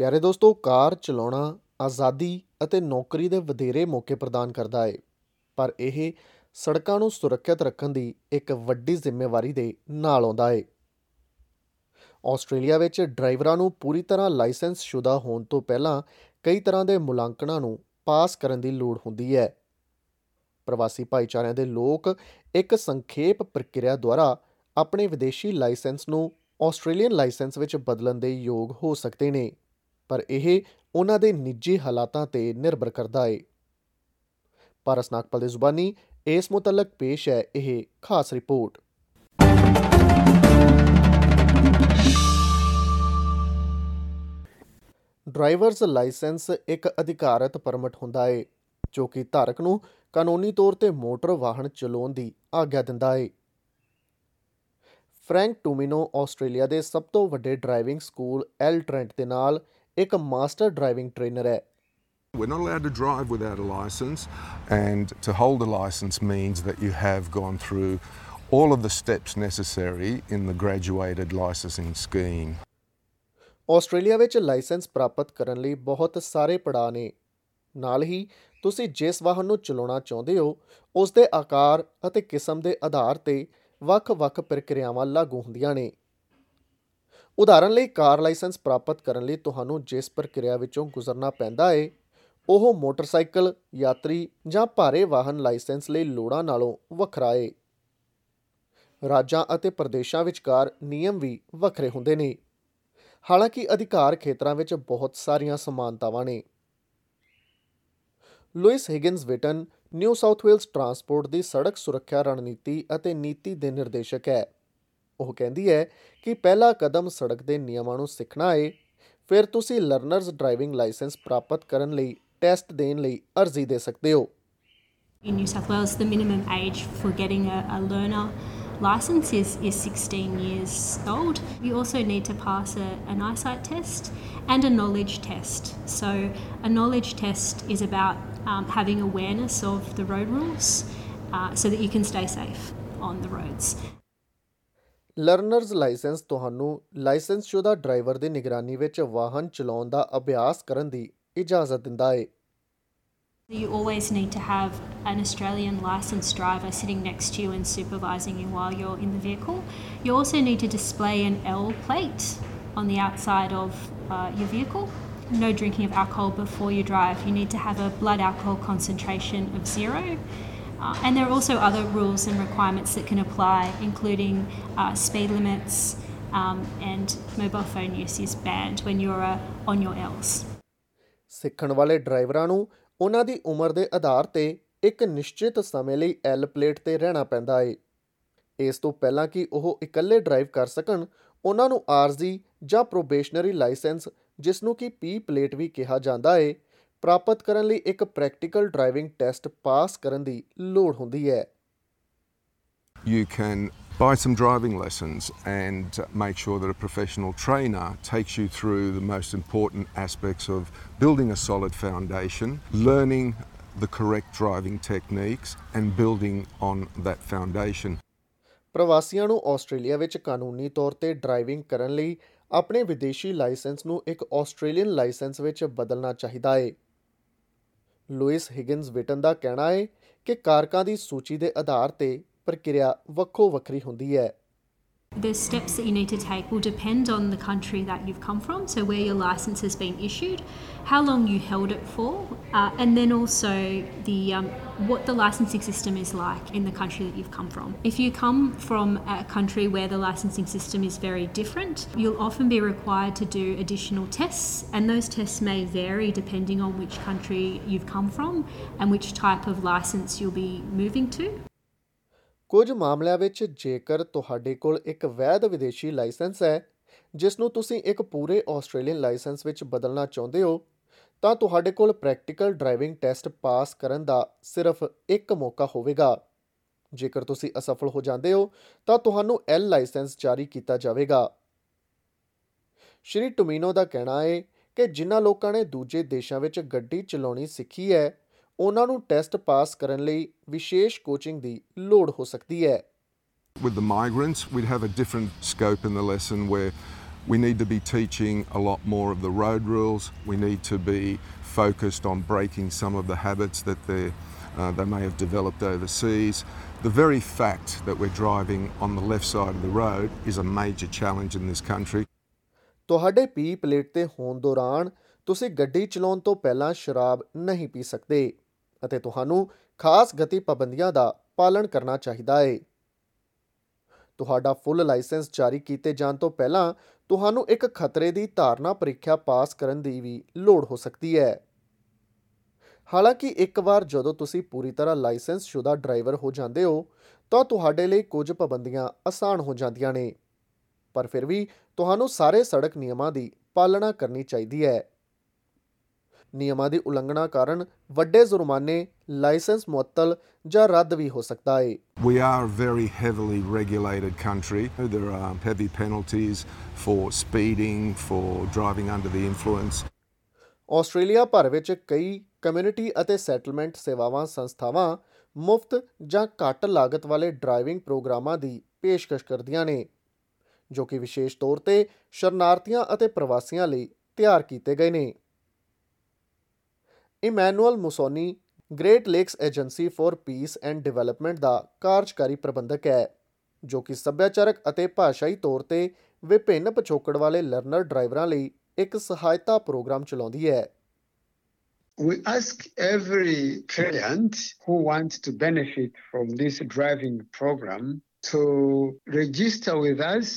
ਪਿਆਰੇ ਦੋਸਤੋ, ਕਾਰ ਚਲਾਉਣਾ ਆਜ਼ਾਦੀ ਅਤੇ ਨੌਕਰੀ ਦੇ ਵਧੇਰੇ ਮੌਕੇ ਪ੍ਰਦਾਨ ਕਰਦਾ ਹੈ ਪਰ ਇਹ ਸੜਕਾਂ ਨੂੰ ਸੁਰੱਖਿਅਤ ਰੱਖਣ ਦੀ ਇੱਕ ਵੱਡੀ ਜ਼ਿੰਮੇਵਾਰੀ ਦੇ ਨਾਲ ਆਉਂਦਾ ਹੈ ਆਸਟ੍ਰੇਲੀਆ ਵਿੱਚ ਡਰਾਈਵਰਾਂ ਨੂੰ ਪੂਰੀ ਤਰ੍ਹਾਂ ਲਾਇਸੈਂਸ ਸ਼ੁਦਾ ਹੋਣ ਤੋਂ ਪਹਿਲਾਂ ਕਈ ਤਰ੍ਹਾਂ ਦੇ ਮੁਲਾਂਕਣਾਂ ਨੂੰ ਪਾਸ ਕਰਨ ਦੀ ਲੋੜ ਹੁੰਦੀ ਹੈ। ਪ੍ਰਵਾਸੀ ਭਾਈਚਾਰਿਆਂ ਦੇ ਲੋਕ ਇੱਕ ਸੰਖੇਪ ਪ੍ਰਕਿਰਿਆ ਦੁਆਰਾ ਆਪਣੇ ਵਿਦੇਸ਼ੀ ਲਾਇਸੈਂਸ ਨੂੰ ਆਸਟ੍ਰੇਲੀਅਨ ਲਾਇਸੈਂਸ ਵਿੱਚ ਬਦਲਣ ਦੇ ਯੋਗ ਹੋ ਸਕਦੇ ਨੇ। ਪਰ ਇਹ ਉਹਨਾਂ ਦੇ ਨਿੱਜੀ ਹਾਲਾਤਾਂ ਤੇ ਨਿਰਭਰ ਕਰਦਾ ਹੈ ਪਾਰਸ ਨਾਗਪਾਲ ਦੀ ਜ਼ੁਬਾਨੀ ਇਸ ਮੁਤਲਕ ਪੇਸ਼ ਹੈ, ਇਹ ਖਾਸ ਰਿਪੋਰਟ। ਡਰਾਈਵਰਸ ਲਾਇਸੈਂਸ ਇੱਕ ਅਧਿਕਾਰਤ ਪਰਮਿਟ ਹੁੰਦਾ ਹੈ ਜੋ ਕਿ ਧਾਰਕ ਨੂੰ ਕਾਨੂੰਨੀ ਤੌਰ ਤੇ ਮੋਟਰ ਵਾਹਨ ਚਲਾਉਣ ਦੀ ਆਗਿਆ ਦਿੰਦਾ ਹੈ ਫ੍ਰੈਂਕ ਟੂਮਿਨੋ ਆਸਟ੍ਰੇਲੀਆ ਦੇ ਸਭ ਤੋਂ ਵੱਡੇ ਡਰਾਈਵਿੰਗ ਸਕੂਲ ਐਲ ਟ੍ਰੈਂਟ ਦੇ ਨਾਲ ਇੱਕ ਮਾਸਟਰ ਡਰਾਈਵਿੰਗ ਟ੍ਰੇਨਰ ਹੈ We're not allowed to drive without a license, and to hold a license means that you have gone through all of the steps necessary in the graduated licensing scheme. Australia ਵਿੱਚ licence ਪ੍ਰਾਪਤ ਕਰਨ ਲਈ ਬਹੁਤ ਸਾਰੇ ਪੜਾਅ ਨੇ ਨਾਲ ਹੀ ਤੁਸੀਂ ਜਿਸ ਵਾਹਨ ਨੂੰ ਚਲਾਉਣਾ ਚਾਹੁੰਦੇ ਹੋ ਉਸ ਦੇ ਆਕਾਰ ਅਤੇ ਕਿਸਮ ਦੇ ਆਧਾਰ ਤੇ ਵੱਖ-ਵੱਖ ਪ੍ਰਕਿਰਿਆਵਾਂ ਲਾਗੂ ਹੁੰਦੀਆਂ ਨੇ ਉਦਾਹਰਨ ਲਈ ਕਾਰ ਲਾਇਸੈਂਸ ਪ੍ਰਾਪਤ ਕਰਨ ਲਈ ਤੁਹਾਨੂੰ ਜਿਸ ਪ੍ਰਕਿਰਿਆ ਵਿੱਚੋਂ ਗੁਜ਼ਰਨਾ ਪੈਂਦਾ ਹੈ ਉਹ ਮੋਟਰਸਾਈਕਲ, ਯਾਤਰੀ ਜਾਂ ਭਾਰੇ ਵਾਹਨ ਲਾਇਸੈਂਸ ਲਈ ਲੋੜਾਂ ਨਾਲੋਂ ਵੱਖਰਾ ਹੈ ਰਾਜਾਂ ਅਤੇ ਪ੍ਰਦੇਸ਼ਾਂ ਵਿਚਕਾਰ ਨਿਯਮ ਵੀ ਵੱਖਰੇ ਹੁੰਦੇ ਨੇ। ਹਾਲਾਂਕਿ ਅਧਿਕਾਰ ਖੇਤਰਾਂ ਵਿੱਚ ਬਹੁਤ ਸਾਰੀਆਂ ਸਮਾਨਤਾਵਾਂ ਨੇ। Louise Higgins Witton, New South Wales transport ਦੀ ਸੜਕ ਸੁਰੱਖਿਆ ਰਣਨੀਤੀ ਅਤੇ ਨੀਤੀ ਦੇ ਨਿਰਦੇਸ਼ਕ ਹੈ। ਉਹ ਕਹਿੰਦੀ ਹੈ ਕਿ ਪਹਿਲਾ ਕਦਮ ਸੜਕ ਦੇ ਨਿਯਮਾਂ ਨੂੰ ਸਿੱਖਣਾ ਹੈ ਫਿਰ ਤੁਸੀਂ ਲਰਨਰਸ ਡਰਾਈਵਿੰਗ ਲਾਇਸੈਂਸ ਪ੍ਰਾਪਤ ਕਰਨ ਲਈ ਟੈਸਟ ਦੇਣ ਲਈ ਅਰਜ਼ੀ ਦੇ ਸਕਦੇ ਹੋ In New South Wales, the minimum age for getting a, a learner license is, is 16 years old. You also need to pass a, an eyesight test and a knowledge test. So, a knowledge test is about um, having awareness of the road rules uh, so that you can stay safe on the roads. Learners licence ਤੁਹਾਨੂੰ ਲਾਇਸੈਂਸਸ਼ੁਦਾ driver ਦੀ ਨਿਗਰਾਨੀ ਵਿੱਚ ਵਾਹਨ ਚਲਾਉਣ ਦਾ ਅਭਿਆਸ ਕਰਨ ਦੀ ਇਜਾਜ਼ਤ ਦਿੰਦਾ ਹੈ You always need to have an Australian licensed driver sitting next to you and supervising you while you're in the vehicle. You also need to display an L plate on the outside of uh, your vehicle. No drinking of alcohol before you drive. You need to have a blood alcohol concentration of zero. Uh, and there are also other rules and requirements that can apply, including uh, speed limits um, and mobile phone use is banned when you're uh, on your L's. ਸਿੱਖਣ ਵਾਲੇ ਡਰਾਈਵਰਾਂ ਨੂੰ ਉਹਨਾਂ ਦੀ ਉਮਰ ਦੇ ਆਧਾਰ ਤੇ ਇੱਕ ਨਿਸ਼ਚਿਤ ਸਮੇਂ ਲਈ ਐਲ ਪਲੇਟ ਤੇ ਰਹਿਣਾ ਪੈਂਦਾ ਹੈ ਇਸ ਤੋਂ ਪਹਿਲਾਂ ਕਿ ਉਹ ਇਕੱਲੇ ਡਰਾਈਵ ਕਰ ਸਕਣ ਉਹਨਾਂ ਨੂੰ ਆਰਜ਼ੀ ਜਾਂ ਪ੍ਰੋਬੇਸ਼ਨਰੀ ਲਾਇਸੈਂਸ ਜਿਸ ਨੂੰ ਕਿ ਪੀ ਪਲੇਟ ਵੀ ਕਿਹਾ ਜਾਂਦਾ ਹੈ ਪ੍ਰਾਪਤ ਕਰਨ ਲਈ ਇੱਕ ਪ੍ਰੈਕਟੀਕਲ ਡਰਾਈਵਿੰਗ ਟੈਸਟ ਪਾਸ ਕਰਨ ਦੀ ਲੋੜ ਹੁੰਦੀ ਹੈ You can buy some driving lessons and make sure that a professional trainer takes you through the most important aspects of building a solid foundation, learning the correct driving techniques, and building on that foundation. ਪ੍ਰਵਾਸੀਆਂ ਨੂੰ Australia ਵਿੱਚ ਕਾਨੂੰਨੀ ਤੌਰ ਤੇ driving ਕਰਨ ਲਈ ਆਪਣੇ ਵਿਦੇਸ਼ੀ ਲਾਇਸੈਂਸ ਨੂੰ ਇੱਕ ਆਸਟ੍ਰੇਲੀਅਨ ਲਾਇਸੈਂਸ ਵਿੱਚ ਬਦਲਣਾ ਚਾਹੀਦਾ ਹੈ ਲੁਇਸ ਹਿਗਿੰਸ ਵਿਟਨ ਦਾ ਕਹਿਣਾ ਹੈ ਕਿ ਕਾਰਕਾਂ ਦੀ ਸੂਚੀ ਦੇ ਆਧਾਰ ਤੇ ਪ੍ਰਕਿਰਿਆ ਵੱਖੋ ਵੱਖਰੀ ਹੁੰਦੀ ਹੈ। The steps that you need to take will depend on the country that you've come from, so where your license has been issued, how long you held it for, uh, and then also the um, what the licensing system is like in the country that you've come from. If you come from a country where the licensing system is very different, you'll often be required to do additional tests, and those tests may vary depending on which country you've come from and which type of license you'll be moving to. ਕੁਝ ਮਾਮਲਿਆਂ ਵਿੱਚ ਜੇਕਰ ਤੁਹਾਡੇ ਕੋਲ ਇੱਕ ਵੈਧ ਵਿਦੇਸ਼ੀ licence ਹੈ, ਜਿਸ ਨੂੰ ਤੁਸੀਂ ਇੱਕ ਪੂਰੇ ਆਸਟ੍ਰੇਲੀਅਨ ਲਾਇਸੈਂਸ ਵਿੱਚ ਬਦਲਣਾ ਚਾਹੁੰਦੇ ਹੋ, ਤਾਂ ਤੁਹਾਡੇ ਕੋਲ ਪ੍ਰੈਕਟੀਕਲ ਡਰਾਈਵਿੰਗ ਟੈਸਟ ਪਾਸ ਕਰਨ ਦਾ ਸਿਰਫ ਇੱਕ ਮੌਕਾ ਹੋਵੇਗਾ। ਜੇਕਰ ਤੁਸੀਂ ਅਸਫਲ ਹੋ ਜਾਂਦੇ ਹੋ, ਤਾਂ ਤੁਹਾਨੂੰ ਐਲ ਲਾਇਸੈਂਸ ਜਾਰੀ ਕੀਤਾ ਜਾਵੇਗਾ। ਸ਼੍ਰੀ ਟੋਮਿਨੋ ਦਾ ਕਹਿਣਾ ਹੈ ਕਿ ਜਿਨ੍ਹਾਂ ਲੋਕਾਂ ਨੇ ਦੂਜੇ ਦੇਸ਼ਾਂ ਵਿੱਚ ਗੱਡੀ ਚਲਾਉਣੀ ਸਿੱਖੀ ਹੈ ਉਹਨਾਂ ਨੂੰ ਟੈਸਟ ਪਾਸ ਕਰਨ ਲਈ ਵਿਸ਼ੇਸ਼ ਕੋਚਿੰਗ ਦੀ ਲੋੜ ਹੋ ਸਕਦੀ ਹੈ With the migrants, we'd have a different scope in the lesson where We need to be teaching a lot more of the road rules. We need to be focused on breaking some of the habits that they, uh, they may have developed overseas. The very fact that we're driving on the left side of the road is a major challenge in this country. ਤੁਹਾਡੇ ਪੀ plate ਤੇ ਹੋਣ ਦੌਰਾਨ ਤੁਸੀਂ ਗੱਡੀ ਚਲਾਉਣ ਤੋਂ ਪਹਿਲਾਂ ਸ਼ਰਾਬ ਨਹੀਂ ਪੀ ਸਕਦੇ ਅਤੇ ਤੁਹਾਨੂੰ ਖਾਸ ਗਤੀ ਪਾਬੰਦੀਆਂ ਦਾ ਪਾਲਣ ਕਰਨਾ ਚਾਹੀਦਾ ਹੈ ਤੁਹਾਡਾ ਫੁੱਲ ਲਾਇਸੈਂਸ ਜਾਰੀ ਕੀਤੇ ਜਾਣ ਤੋਂ ਪਹਿਲਾਂ ਤੁਹਾਨੂੰ ਇੱਕ ਖਤਰੇ ਦੀ ਧਾਰਨਾ ਪ੍ਰੀਖਿਆ ਪਾਸ ਕਰਨ ਦੀ ਵੀ ਲੋੜ ਹੋ ਸਕਦੀ ਹੈ। ਹਾਲਾਂਕਿ ਇੱਕ ਵਾਰ ਜਦੋਂ ਤੁਸੀਂ ਪੂਰੀ ਤਰ੍ਹਾਂ ਲਾਇਸੈਂਸ ਸ਼ੁਦਾ ਡਰਾਈਵਰ ਹੋ ਜਾਂਦੇ ਹੋ, ਤਾਂ ਤੁਹਾਡੇ ਲਈ ਕੁਝ ਪਾਬੰਦੀਆਂ ਆਸਾਨ ਹੋ ਜਾਂਦੀਆਂ ਨੇ। ਪਰ ਫਿਰ ਵੀ ਤੁਹਾਨੂੰ ਸਾਰੇ ਸੜਕ ਨਿਯਮਾਂ ਦੀ ਪਾਲਣਾ ਕਰਨੀ ਚਾਹੀਦੀ ਹੈ। ਨਿਯਮਾਂ ਦੀ ਉਲੰਘਣਾ ਕਾਰਨ ਵੱਡੇ ਜੁਰਮਾਨੇ ਲਾਇਸੈਂਸ ਮੁਅੱਤਲ ਜਾਂ ਰੱਦ ਵੀ ਹੋ ਸਕਦਾ ਹੈ We are a very heavily regulated country. There are heavy penalties for speeding, for driving under the influence. Australia ਭਰ ਵਿੱਚ ਕਈ ਕਮਿਊਨਿਟੀ ਅਤੇ ਸੈਟਲਮੈਂਟ ਸੇਵਾਵਾਂ ਸੰਸਥਾਵਾਂ ਮੁਫਤ ਜਾਂ ਘੱਟ ਲਾਗਤ ਵਾਲੇ ਡਰਾਈਵਿੰਗ ਪ੍ਰੋਗਰਾਮਾਂ ਦੀ ਪੇਸ਼ਕਸ਼ ਕਰਦੀਆਂ ਨੇ ਜੋ ਕਿ ਵਿਸ਼ੇਸ਼ ਤੌਰ ਤੇ ਸ਼ਰਨਾਰਥੀਆਂ ਅਤੇ ਪ੍ਰਵਾਸੀਆਂ ਲਈ ਤਿਆਰ ਕੀਤੇ ਗਏ ਨੇ Emmanuel Musoni Great Lakes Agency for Peace and Development ਦਾ ਕਾਰਜਕਾਰੀ ਪ੍ਰਬੰਧਕ ਹੈ, ਜੋ ਕਿ ਸੱਭਿਆਚਾਰਕ ਅਤੇ ਭਾਸ਼ਾਈ ਤੌਰ ਤੇ ਵਿਭਿੰਨ ਪਿਛੋਕੜ ਵਾਲੇ ਲਰਨਰ ਡਰਾਈਵਰਾਂ ਲਈ ਇੱਕ ਸਹਾਇਤਾ ਪ੍ਰੋਗਰਾਮ ਚਲਾਉਂਦੀ ਹੈ। We ask every client who wants to benefit from this driving program to register with us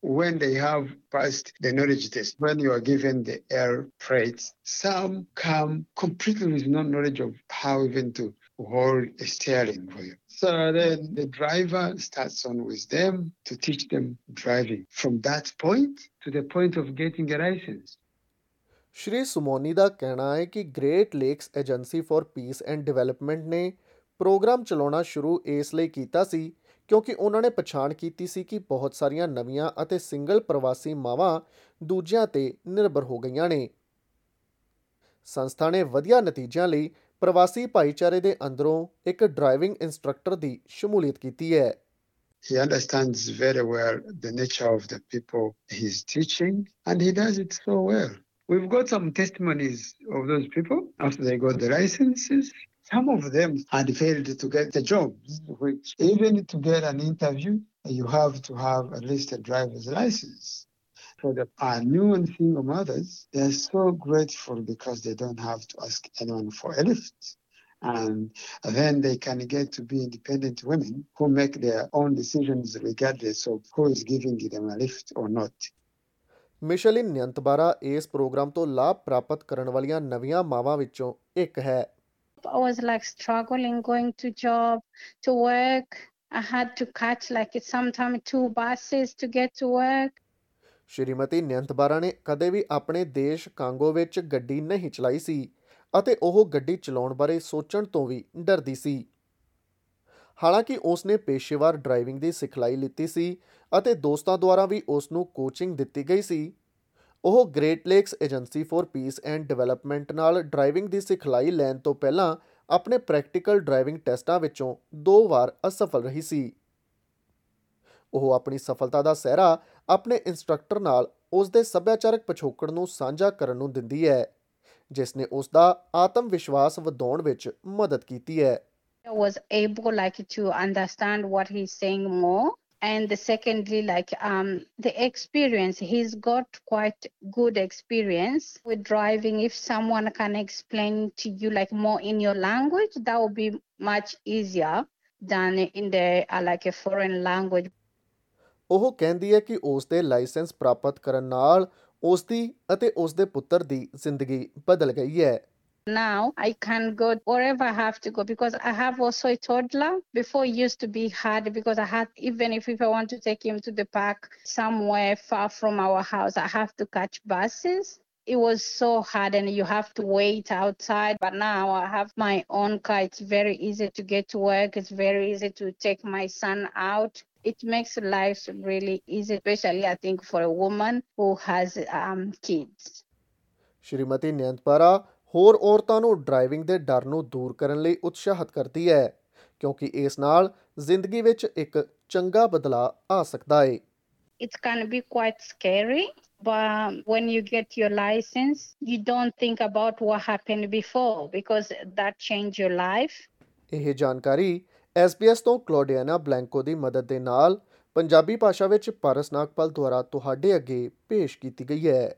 when they have passed the knowledge test, when you are given the air freight, some come completely with no knowledge of how even to hold a steering wheel. So then the driver starts on with them to teach them driving from that point to the point of getting a license. Shri Sumonida का कहना है कि Great Lakes Agency for Peace and Development ने programme ਚਲਾਉਣਾ ਸ਼ੁਰੂ ਇਸ ਲਈ ਕੀਤਾ ਸੀ ਕਿਉਂਕਿ ਉਹਨਾਂ ਨੇ ਪਛਾਣ ਕੀਤੀ ਸੀ ਕਿ ਬਹੁਤ ਸਾਰੀਆਂ ਨਵੀਆਂ ਅਤੇ ਸਿੰਗਲ ਪ੍ਰਵਾਸੀ ਮਾਵਾਂ ਦੂਜਿਆਂ ਤੇ ਨਿਰਭਰ ਹੋ ਗਈਆਂ ਨੇ ਸੰਸਥਾ ਨੇ ਵਧੀਆ ਨਤੀਜਿਆਂ ਲਈ ਪ੍ਰਵਾਸੀ ਭਾਈਚਾਰੇ ਦੇ ਅੰਦਰੋਂ ਇੱਕ ਡਰਾਈਵਿੰਗ ਇੰਸਟ੍ਰਕਟਰ ਦੀ ਸ਼ਮੂਲੀਅਤ ਕੀਤੀ ਹੈ He understands very well the nature of the people he's teaching, and he does it so well. We've got some testimonies of those people after they got the licenses. Some of them had failed to get the jobs, which even to get an interview, you have to have at least a driver's license. For the our new and single mothers, they're so grateful because they don't have to ask anyone for a lift. And then they can get to be independent women who make their own decisions regardless of who is giving them a lift or not. ਮਿਸ਼ਲਿਨ ਨਿਯੰਤਬਾਰਾ ਇਸ programme ਤੋਂ ਲਾਭ ਪ੍ਰਾਪਤ ਕਰਨ ਵਾਲੀਆਂ ਨਵੀਆਂ ਮਾਵਾਂ ਵਿੱਚੋਂ ਇੱਕ ਹੈ I was like struggling going to job, to work. I had to catch like sometimes two buses to get to work. Shrimati ਨਿਯੰਤਬਾਰਾ ਨੇ ਕਦੇ ਵੀ ਆਪਣੇ ਦੇਸ਼ ਕਾਂਗੋ ਵਿੱਚ ਗੱਡੀ ਨਹੀਂ ਚਲਾਈ ਸੀ ਅਤੇ ਉਹ ਗੱਡੀ ਚਲਾਉਣ ਬਾਰੇ ਸੋਚਣ ਤੋਂ ਵੀ ਡਰਦੀ ਸੀ ਹਾਲਾਂਕਿ ਉਸ ਨੇ ਪੇਸ਼ੇਵਰ ਡਰਾਈਵਿੰਗ ਦੀ ਸਿਖਲਾਈ ਲਿੱਤੀ ਸੀ ਅਤੇ ਦੋਸਤਾਂ ਦੁਆਰਾ ਵੀ ਉਸ ਨੂੰ ਕੋਚਿੰਗ ਦਿੱਤੀ ਗਈ ਸੀ ਉਹ Great Lakes Agency for Peace and Development ਨਾਲ ਡਰਾਈਵਿੰਗ ਦੀ ਸਿਖਲਾਈ ਲੈਣ ਤੋਂ ਪਹਿਲਾਂ ਆਪਣੇ ਪ੍ਰੈਕਟੀਕਲ ਡਰਾਈਵਿੰਗ ਟੈਸਟਾਂ ਵਿੱਚੋਂ ਦੋ ਵਾਰ ਅਸਫਲ ਰਹੀ ਸੀ ਉਹ ਆਪਣੀ ਸਫਲਤਾ ਦਾ ਸਿਹਰਾ ਆਪਣੇ ਇੰਸਟ੍ਰਕਟਰ ਨਾਲ ਉਸ ਦੇ ਸੱਭਿਆਚਾਰਕ ਪਿਛੋਕੜ ਨੂੰ ਸਾਂਝਾ ਕਰਨ ਨੂੰ ਦਿੰਦੀ ਹੈ, ਜਿਸ ਨੇ ਉਸ ਦਾ ਆਤਮ ਵਿਸ਼ਵਾਸ ਵਧਾਉਣ ਵਿੱਚ ਮਦਦ ਕੀਤੀ ਹੈ I was able, like, to understand what he's saying more. And the secondly, like um the experience, he's got quite good experience with driving. If someone can explain to you like more in your language, that would be much easier than in the uh, like a foreign language. ਉਹ ਕਹਿੰਦੀ ਹੈ ਕਿ ਉਸ ਦੇ licence ਪ੍ਰਾਪਤ ਕਰਨ ਨਾਲ ਉਸ ਦੀ ਅਤੇ ਉਸ ਦੇ ਪੁੱਤਰ ਦੀ ਜ਼ਿੰਦਗੀ ਬਦਲ ਗਈ ਹੈ Now I can go wherever I have to go because I have also a toddler. Before it used to be hard because I had, even if, if I want to take him to the park somewhere far from our house, I have to catch buses. It was so hard and you have to wait outside. But now i have my own car. It's very easy to get to work. It's very easy to take my son out. It makes life really easy especially i think for a woman who has um, kids. Shrimati Nyantpara ਹੋਰ ਔਰਤਾਂ ਨੂੰ driving ਦੇ ਡਰ ਨੂੰ ਦੂਰ ਕਰਨ ਲਈ ਉਤਸ਼ਾਹਿਤ ਕਰਦੀ ਹੈ ਕਿਉਂਕਿ ਇਸ ਨਾਲ ਜ਼ਿੰਦਗੀ ਵਿੱਚ ਇੱਕ ਚੰਗਾ ਬਦਲਾਅ ਆ ਸਕਦਾ ਹੈ It can be quite scary But when you get your license, you don't think about what happened before because that changed your life. ਇਹ ਜਾਣਕਾਰੀ SBS ਤੋਂ ਕਲੋਡੀਆਨਾ ਬਲੈਂਕੋ ਦੀ ਮਦਦ ਦੇ ਨਾਲ ਪੰਜਾਬੀ ਭਾਸ਼ਾ ਵਿੱਚ ਪਾਰਸ ਨਾਗਪਾਲ ਦੁਆਰਾ ਤੁਹਾਡੇ ਅੱਗੇ ਪੇਸ਼ ਕੀਤੀ ਗਈ ਹੈ